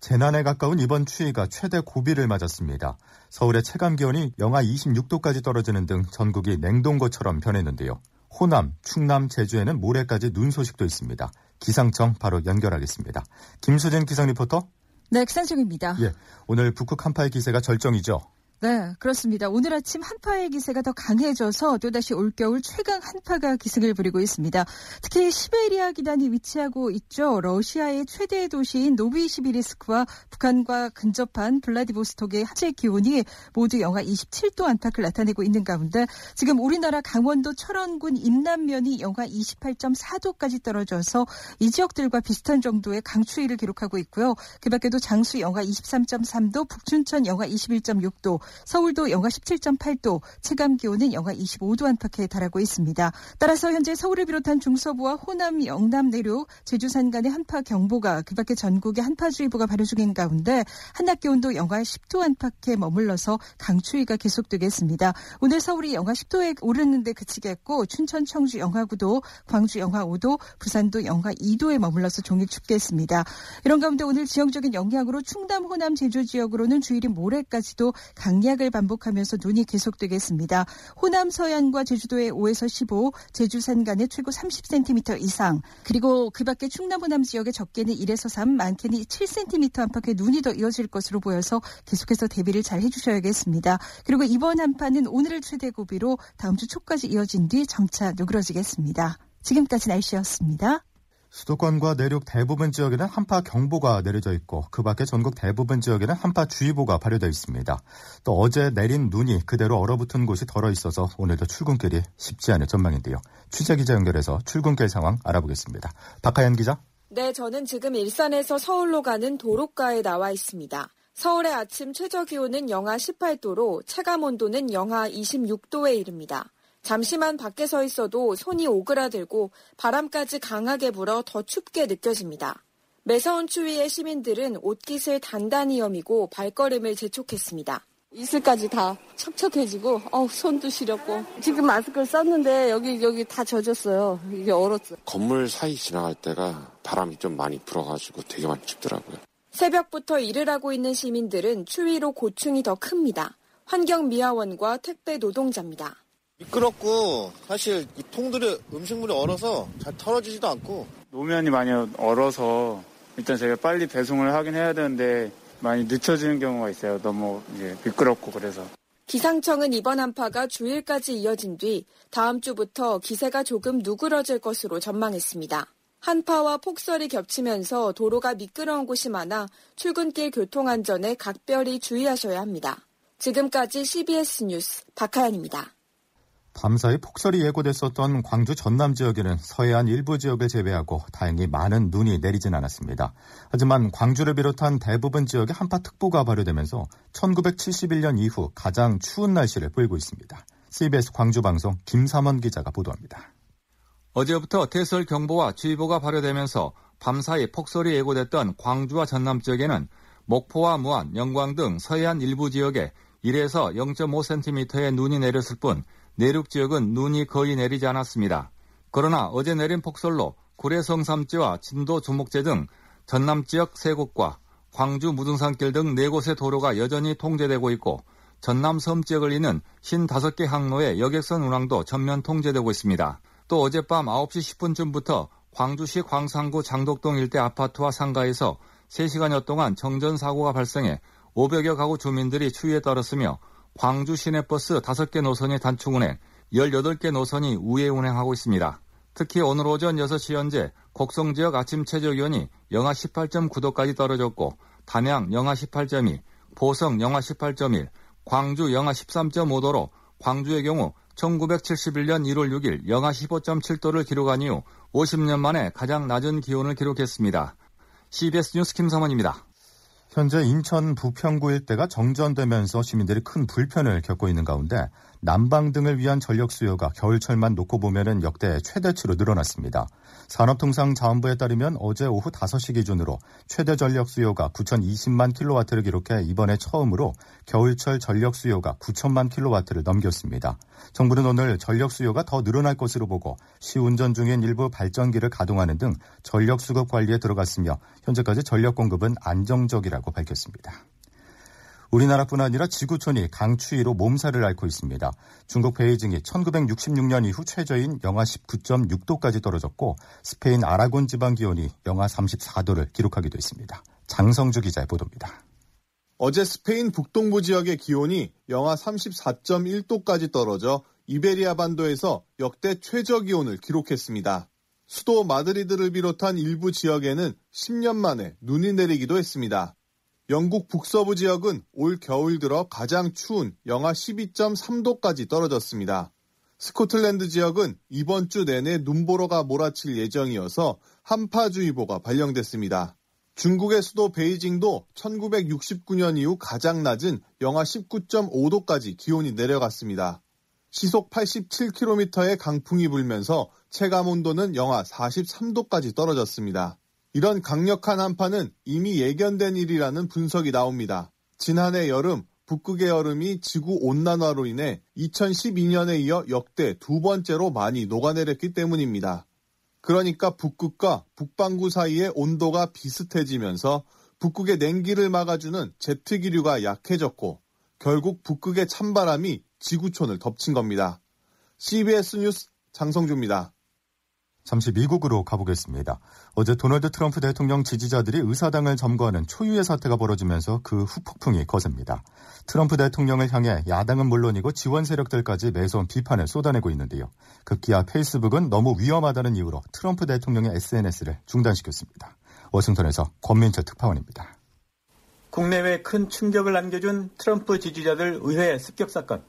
재난에 가까운 이번 추위가 최대 고비를 맞았습니다. 서울의 체감 기온이 영하 26도까지 떨어지는 등 전국이 냉동고처럼 변했는데요. 호남, 충남, 제주에는 모레까지 눈 소식도 있습니다. 기상청 바로 연결하겠습니다. 김수진 기상 리포터. 네, 기상청입니다. 예, 오늘 북극 한파의 기세가 절정이죠. 네, 그렇습니다. 오늘 아침 한파의 기세가 더 강해져서 또다시 올겨울 최강 한파가 기승을 부리고 있습니다. 특히 시베리아 기단이 위치하고 있죠. 러시아의 최대 도시인 노비시비리스크와 북한과 근접한 블라디보스톡의 하체 기온이 모두 영하 27도 안팎을 나타내고 있는 가운데 지금 우리나라 강원도 철원군 임남면이 영하 28.4도까지 떨어져서 이 지역들과 비슷한 정도의 강추위를 기록하고 있고요. 그 밖에도 장수 영하 23.3도, 북춘천 영하 21.6도, 서울도 영하 17.8도, 체감 기온은 영하 25도 안팎에 달하고 있습니다. 따라서 현재 서울을 비롯한 중서부와 호남, 영남 내륙, 제주 산 간의 한파 경보가 그밖에 전국에 한파주의보가 발효 중인 가운데 한낮 기온도 영하 10도 안팎에 머물러서 강추위가 계속되겠습니다. 오늘 서울이 영하 10도에 오르는데 그치겠고 춘천, 청주 영하 9도, 광주 영하 5도, 부산도 영하 2도에 머물러서 종일 춥겠습니다. 이런 가운데 오늘 지역적인 영향으로 충남, 호남, 제주 지역으로는 주일이 모레까지도 강 강약을 반복하면서 눈이 계속되겠습니다. 호남 서해안과 제주도의 5에서 15, 제주 산 간에 최고 30cm 이상, 그리고 그 밖에 충남 호남 지역의 적게는 1에서 3, 많게는 7cm 안팎의 눈이 더 이어질 것으로 보여서 계속해서 대비를 잘 해주셔야겠습니다. 그리고 이번 한파는 오늘을 최대 고비로 다음 주 초까지 이어진 뒤 점차 누그러지겠습니다. 지금까지 날씨였습니다. 수도권과 내륙 대부분 지역에는 한파 경보가 내려져 있고 그 밖에 전국 대부분 지역에는 한파 주의보가 발효되어 있습니다. 또 어제 내린 눈이 그대로 얼어붙은 곳이 덜어 있어서 오늘도 출근길이 쉽지 않을 전망인데요. 취재 기자 연결해서 출근길 상황 알아보겠습니다. 박하연 기자. 네, 저는 지금 일산에서 서울로 가는 도로가에 나와 있습니다. 서울의 아침 최저 기온은 영하 18도로 체감 온도는 영하 26도에 이릅니다. 잠시만 밖에 서 있어도 손이 오그라들고 바람까지 강하게 불어 더 춥게 느껴집니다. 매서운 추위에 시민들은 옷깃을 단단히 여미고 발걸음을 재촉했습니다. 이슬까지 다 척척해지고 어우, 손도 시렵고 지금 마스크를 썼는데 여기 여기 다 젖었어요. 이게 얼었어. 건물 사이 지나갈 때가 바람이 좀 많이 불어가지고 되게 많이 춥더라고요. 새벽부터 일을 하고 있는 시민들은 추위로 고충이 더 큽니다. 환경미화원과 택배 노동자입니다. 미끄럽고 사실 이 통들이 음식물이 얼어서 잘 털어지지도 않고 노면이 많이 얼어서 일단 제가 빨리 배송을 하긴 해야 되는데 많이 늦춰지는 경우가 있어요. 너무 이제 미끄럽고 그래서. 기상청은 이번 한파가 주일까지 이어진 뒤 다음 주부터 기세가 조금 누그러질 것으로 전망했습니다. 한파와 폭설이 겹치면서 도로가 미끄러운 곳이 많아 출근길 교통안전에 각별히 주의하셔야 합니다. 지금까지 CBS 뉴스 박하연입니다. 밤사이 폭설이 예고됐었던 광주 전남 지역에는 서해안 일부 지역을 제외하고 다행히 많은 눈이 내리진 않았습니다. 하지만 광주를 비롯한 대부분 지역에 한파특보가 발효되면서 1971년 이후 가장 추운 날씨를 보이고 있습니다. CBS 광주방송 김삼원 기자가 보도합니다. 어제부터 태설 경보와 주의보가 발효되면서 밤사이 폭설이 예고됐던 광주와 전남 지역에는 목포와 무안, 영광 등 서해안 일부 지역에 1에서 0.5cm의 눈이 내렸을 뿐 내륙 지역은 눈이 거의 내리지 않았습니다. 그러나 어제 내린 폭설로 구례 성삼지와 진도 조목제 등 전남 지역 세 곳과 광주 무등산길 등 네 곳의 도로가 여전히 통제되고 있고 전남 섬 지역을 잇는 55개 항로의 여객선 운항도 전면 통제되고 있습니다. 또 어젯밤 9시 10분쯤부터 광주시 광산구 장덕동 일대 아파트와 상가에서 3시간여 동안 정전 사고가 발생해 500여 가구 주민들이 추위에 떨었으며 광주 시내버스 5개 노선이 단축 운행, 18개 노선이 우회 운행하고 있습니다. 특히 오늘 오전 6시 현재 곡성 지역 아침 최저 기온이 영하 18.9도까지 떨어졌고 담양 영하 18.2, 보성 영하 18.1, 광주 영하 13.5도로 광주의 경우 1971년 1월 6일 영하 15.7도를 기록한 이후 50년 만에 가장 낮은 기온을 기록했습니다. CBS 뉴스 김성원입니다. 현재 인천 부평구 일대가 정전되면서 시민들이 큰 불편을 겪고 있는 가운데 난방 등을 위한 전력 수요가 겨울철만 놓고 보면 역대 최대치로 늘어났습니다. 산업통상자원부에 따르면 어제 오후 5시 기준으로 최대 전력 수요가 9,020만 킬로와트를 기록해 이번에 처음으로 겨울철 전력 수요가 9천만 킬로와트를 넘겼습니다. 정부는 오늘 전력 수요가 더 늘어날 것으로 보고 시운전 중인 일부 발전기를 가동하는 등 전력 수급 관리에 들어갔으며 현재까지 전력 공급은 안정적이라고 밝혔습니다. 우리나라뿐 아니라 지구촌이 강추위로 몸살을 앓고 있습니다. 중국 베이징이 1966년 이후 최저인 영하 19.6도까지 떨어졌고 스페인 아라곤 지방 기온이 영하 34도를 기록하기도 했습니다. 장성주 기자의 보도입니다. 어제 스페인 북동부 지역의 기온이 영하 34.1도까지 떨어져 이베리아 반도에서 역대 최저 기온을 기록했습니다. 수도 마드리드를 비롯한 일부 지역에는 10년 만에 눈이 내리기도 했습니다. 영국 북서부 지역은 올 겨울 들어 가장 추운 영하 12.3도까지 떨어졌습니다. 스코틀랜드 지역은 이번 주 내내 눈보라가 몰아칠 예정이어서 한파주의보가 발령됐습니다. 중국의 수도 베이징도 1969년 이후 가장 낮은 영하 19.5도까지 기온이 내려갔습니다. 시속 87km의 강풍이 불면서 체감 온도는 영하 43도까지 떨어졌습니다. 이런 강력한 한파는 이미 예견된 일이라는 분석이 나옵니다. 지난해 여름 북극의 여름이 지구 온난화로 인해 2012년에 이어 역대 두 번째로 많이 녹아내렸기 때문입니다. 그러니까 북극과 북반구 사이의 온도가 비슷해지면서 북극의 냉기를 막아주는 제트기류가 약해졌고 결국 북극의 찬바람이 지구촌을 덮친 겁니다. CBS 뉴스 장성주입니다. 잠시 미국으로 가보겠습니다. 어제 도널드 트럼프 대통령 지지자들이 의사당을 점거하는 초유의 사태가 벌어지면서 그 후폭풍이 거셉니다. 트럼프 대통령을 향해 야당은 물론이고 지원 세력들까지 매서운 비판을 쏟아내고 있는데요. 급기야 페이스북은 너무 위험하다는 이유로 트럼프 대통령의 SNS를 중단시켰습니다. 워싱턴에서 권민철 특파원입니다. 국내외 큰 충격을 남겨준 트럼프 지지자들 의회 습격 사건.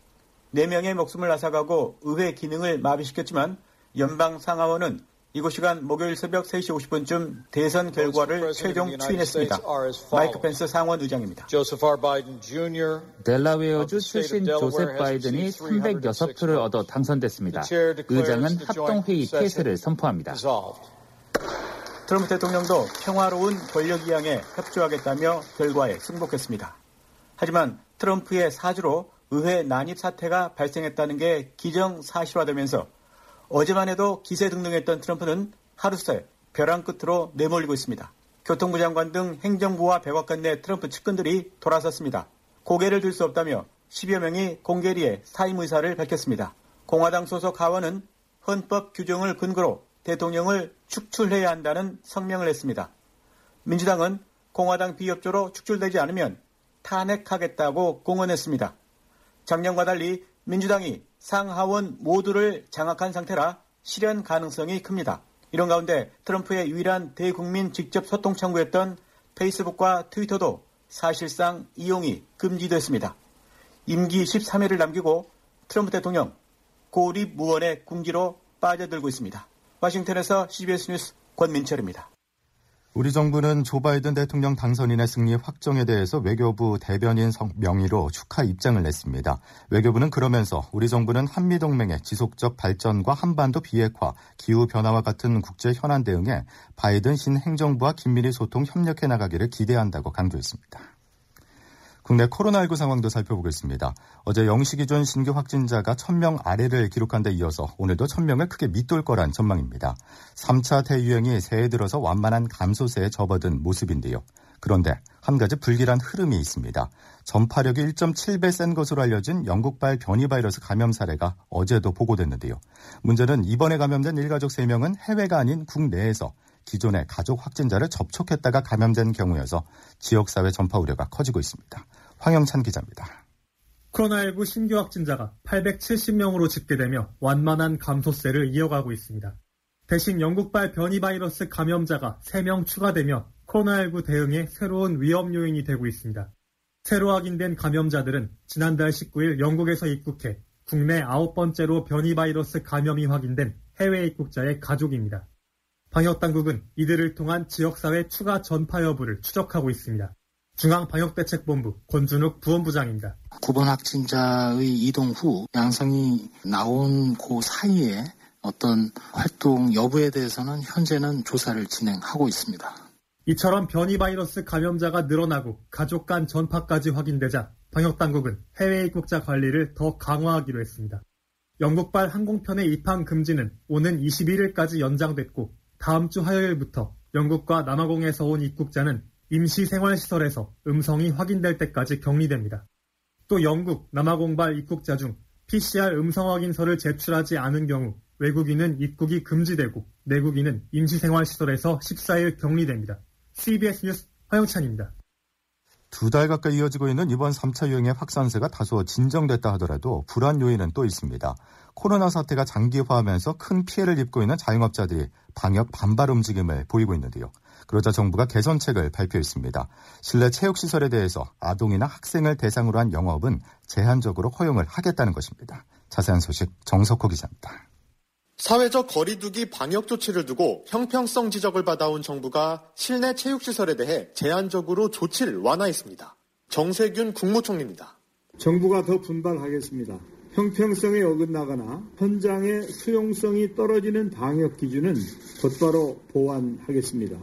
4명의 목숨을 앗아가고 의회 기능을 마비시켰지만 연방 상하원은 이곳 시간 목요일 새벽 3시 50분쯤 대선 결과를 최종 추인했습니다. 마이크 펜스 상원 의장입니다. 델라웨어주 출신 조셉 바이든이 306표를 얻어 당선됐습니다. 의장은 합동회의 폐쇄를 선포합니다. 트럼프 대통령도 평화로운 권력 이양에 협조하겠다며 결과에 승복했습니다. 하지만 트럼프의 사주로 의회 난입 사태가 발생했다는 게 기정사실화되면서 어제만 해도 기세 등등했던 트럼프는 하루 새 벼랑 끝으로 내몰리고 있습니다. 교통부 장관 등 행정부와 백악관 내 트럼프 측근들이 돌아섰습니다. 고개를 들 수 없다며 10여 명이 공개리에 사임 의사를 밝혔습니다. 공화당 소속 하원은 헌법 규정을 근거로 대통령을 축출해야 한다는 성명을 했습니다. 민주당은 공화당 비협조로 축출되지 않으면 탄핵하겠다고 공언했습니다. 작년과 달리 민주당이 상하원 모두를 장악한 상태라 실현 가능성이 큽니다. 이런 가운데 트럼프의 유일한 대국민 직접 소통 창구였던 페이스북과 트위터도 사실상 이용이 금지됐습니다. 임기 13회를 남기고 트럼프 대통령 고립 무원의 궁지로 빠져들고 있습니다. 와싱턴에서 CBS 뉴스 권민철입니다. 우리 정부는 조 바이든 대통령 당선인의 승리 확정에 대해서 외교부 대변인 명의로 축하 입장을 냈습니다. 외교부는 그러면서 우리 정부는 한미 동맹의 지속적 발전과 한반도 비핵화, 기후 변화와 같은 국제 현안 대응에 바이든 신행정부와 긴밀히 소통 협력해 나가기를 기대한다고 강조했습니다. 국내 코로나19 상황도 살펴보겠습니다. 어제 0시 기준 신규 확진자가 1000명 아래를 기록한 데 이어서 오늘도 1000명을 크게 밑돌 거란 전망입니다. 3차 대유행이 새해 들어서 완만한 감소세에 접어든 모습인데요. 그런데 한 가지 불길한 흐름이 있습니다. 전파력이 1.7배 센 것으로 알려진 영국발 변이 바이러스 감염 사례가 어제도 보고됐는데요. 문제는 이번에 감염된 일가족 3명은 해외가 아닌 국내에서 기존의 가족 확진자를 접촉했다가 감염된 경우여서 지역사회 전파 우려가 커지고 있습니다. 황영찬 기자입니다. 코로나19 신규 확진자가 870명으로 집계되며 완만한 감소세를 이어가고 있습니다. 대신 영국발 변이 바이러스 감염자가 3명 추가되며 코로나19 대응에 새로운 위험 요인이 되고 있습니다. 새로 확인된 감염자들은 지난달 19일 영국에서 입국해 국내 아홉 번째로 변이 바이러스 감염이 확인된 해외 입국자의 가족입니다. 방역당국은 이들을 통한 지역사회 추가 전파 여부를 추적하고 있습니다. 중앙방역대책본부 권준욱 부원부장입니다. 9번 확진자의 이동 후 양성이 나온 그 사이에 어떤 활동 여부에 대해서는 현재는 조사를 진행하고 있습니다. 이처럼 변이 바이러스 감염자가 늘어나고 가족 간 전파까지 확인되자 방역당국은 해외 입국자 관리를 더 강화하기로 했습니다. 영국발 항공편의 입항 금지는 오는 21일까지 연장됐고 다음 주 화요일부터 영국과 남아공에서 온 입국자는 임시 생활시설에서 음성이 확인될 때까지 격리됩니다. 또 영국, 남아공발 입국자 중 PCR 음성 확인서를 제출하지 않은 경우 외국인은 입국이 금지되고 내국인은 임시생활시설에서 14일 격리됩니다. CBS 뉴스 화영찬입니다. 두 달 가까이 이어지고 있는 이번 3차 유행의 확산세가 다소 진정됐다 하더라도 불안 요인은 또 있습니다. 코로나 사태가 장기화하면서 큰 피해를 입고 있는 자영업자들이 방역 반발 움직임을 보이고 있는데요. 그러자 정부가 개선책을 발표했습니다. 실내 체육시설에 대해서 아동이나 학생을 대상으로 한 영업은 제한적으로 허용을 하겠다는 것입니다. 자세한 소식 정석호 기자입니다. 사회적 거리두기 방역 조치를 두고 형평성 지적을 받아온 정부가 실내 체육시설에 대해 제한적으로 조치를 완화했습니다. 정세균 국무총리입니다. 정부가 더 분발하겠습니다. 형평성에 어긋나거나 현장의 수용성이 떨어지는 방역 기준은 곧바로 보완하겠습니다.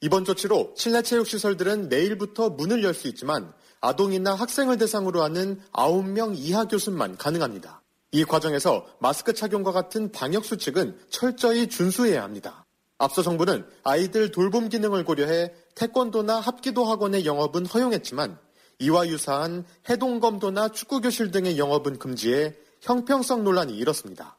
이번 조치로 실내 체육시설들은 내일부터 문을 열 수 있지만 아동이나 학생을 대상으로 하는 9명 이하 교습만 가능합니다. 이 과정에서 마스크 착용과 같은 방역 수칙은 철저히 준수해야 합니다. 앞서 정부는 아이들 돌봄 기능을 고려해 태권도나 합기도 학원의 영업은 허용했지만 이와 유사한 해동검도나 축구교실 등의 영업은 금지해 형평성 논란이 일었습니다.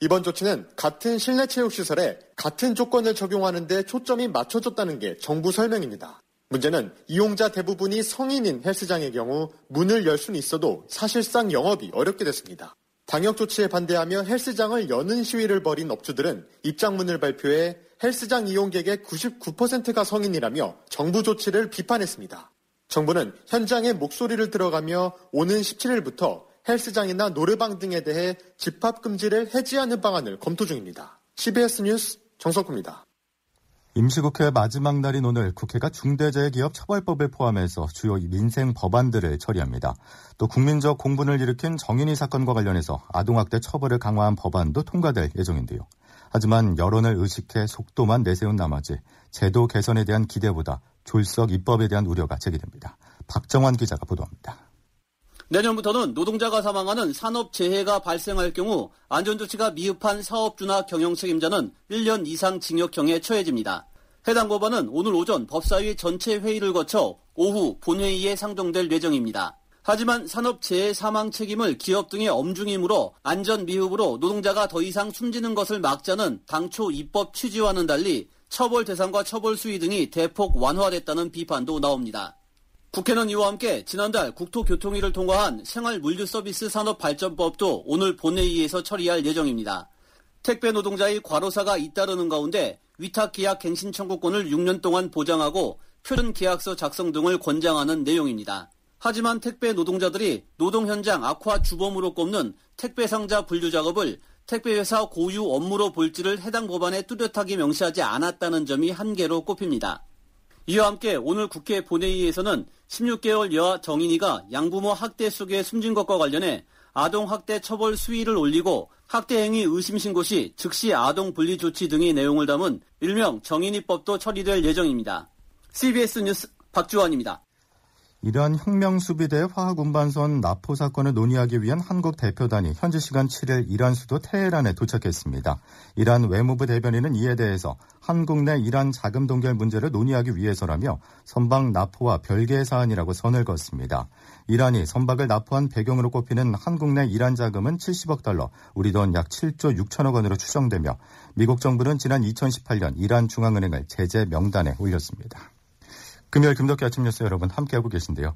이번 조치는 같은 실내 체육시설에 같은 조건을 적용하는 데 초점이 맞춰졌다는 게 정부 설명입니다. 문제는 이용자 대부분이 성인인 헬스장의 경우 문을 열 수는 있어도 사실상 영업이 어렵게 됐습니다. 방역 조치에 반대하며 헬스장을 여는 시위를 벌인 업주들은 입장문을 발표해 헬스장 이용객의 99%가 성인이라며 정부 조치를 비판했습니다. 정부는 현장의 목소리를 들어가며 오는 17일부터 헬스장이나 노래방 등에 대해 집합 금지를 해지하는 방안을 검토 중입니다. CBS 뉴스 정석구입니다. 임시국회 마지막 날인 오늘 국회가 중대재해기업 처벌법을 포함해서 주요 민생 법안들을 처리합니다. 또 국민적 공분을 일으킨 정인이 사건과 관련해서 아동학대 처벌을 강화한 법안도 통과될 예정인데요. 하지만 여론을 의식해 속도만 내세운 나머지 제도 개선에 대한 기대보다 졸속 입법에 대한 우려가 제기됩니다. 박정환 기자가 보도합니다. 내년부터는 노동자가 사망하는 산업 재해가 발생할 경우 안전조치가 미흡한 사업주나 경영 책임자는 1년 이상 징역형에 처해집니다. 해당 법안은 오늘 오전 법사위 전체 회의를 거쳐 오후 본회의에 상정될 예정입니다. 하지만 산업재해 사망 책임을 기업 등의 엄중히 물어 안전 미흡으로 노동자가 더 이상 숨지는 것을 막자는 당초 입법 취지와는 달리 처벌 대상과 처벌 수위 등이 대폭 완화됐다는 비판도 나옵니다. 국회는 이와 함께 지난달 국토교통위를 통과한 생활물류서비스 산업발전법도 오늘 본회의에서 처리할 예정입니다. 택배 노동자의 과로사가 잇따르는 가운데 위탁 계약 갱신 청구권을 6년 동안 보장하고 표준 계약서 작성 등을 권장하는 내용입니다. 하지만 택배 노동자들이 노동 현장 악화 주범으로 꼽는 택배 상자 분류 작업을 택배회사 고유 업무로 볼지를 해당 법안에 뚜렷하게 명시하지 않았다는 점이 한계로 꼽힙니다. 이와 함께 오늘 국회 본회의에서는 16개월 여아 정인이가 양부모 학대 속에 숨진 것과 관련해 아동 학대 처벌 수위를 올리고 학대 행위 의심 신고 시 즉시 아동 분리 조치 등의 내용을 담은 일명 정인이법도 처리될 예정입니다. CBS 뉴스 박주원입니다. 이러한 혁명수비대 화학운반선 나포 사건을 논의하기 위한 한국 대표단이 현지 시간 7일 이란 수도 테헤란에 도착했습니다. 이란 외무부 대변인은 이에 대해서 한국 내 이란 자금 동결 문제를 논의하기 위해서라며 선박 나포와 별개의 사안이라고 선을 그었습니다. 이란이 선박을 납포한 배경으로 꼽히는 한국 내 이란 자금은 70억 달러, 우리 돈 약 7조 6천억 원으로 추정되며 미국 정부는 지난 2018년 이란 중앙은행을 제재 명단에 올렸습니다. 금요일 금덕기 아침 뉴스 여러분 함께하고 계신데요.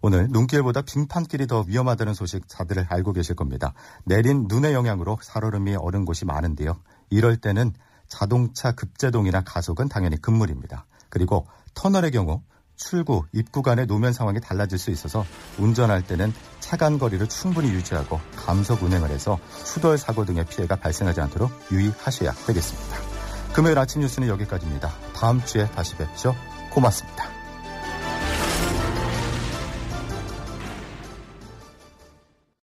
오늘 눈길보다 빙판길이 더 위험하다는 소식 다들 알고 계실 겁니다. 내린 눈의 영향으로 살얼음이 얼은 곳이 많은데요. 이럴 때는 자동차 급제동이나 가속은 당연히 금물입니다. 그리고 터널의 경우 출구, 입구 간의 노면 상황이 달라질 수 있어서 운전할 때는 차간 거리를 충분히 유지하고 감속 운행을 해서 추돌 사고 등의 피해가 발생하지 않도록 유의하셔야 되겠습니다. 금요일 아침 뉴스는 여기까지입니다. 다음 주에 다시 뵙죠. 고맙습니다.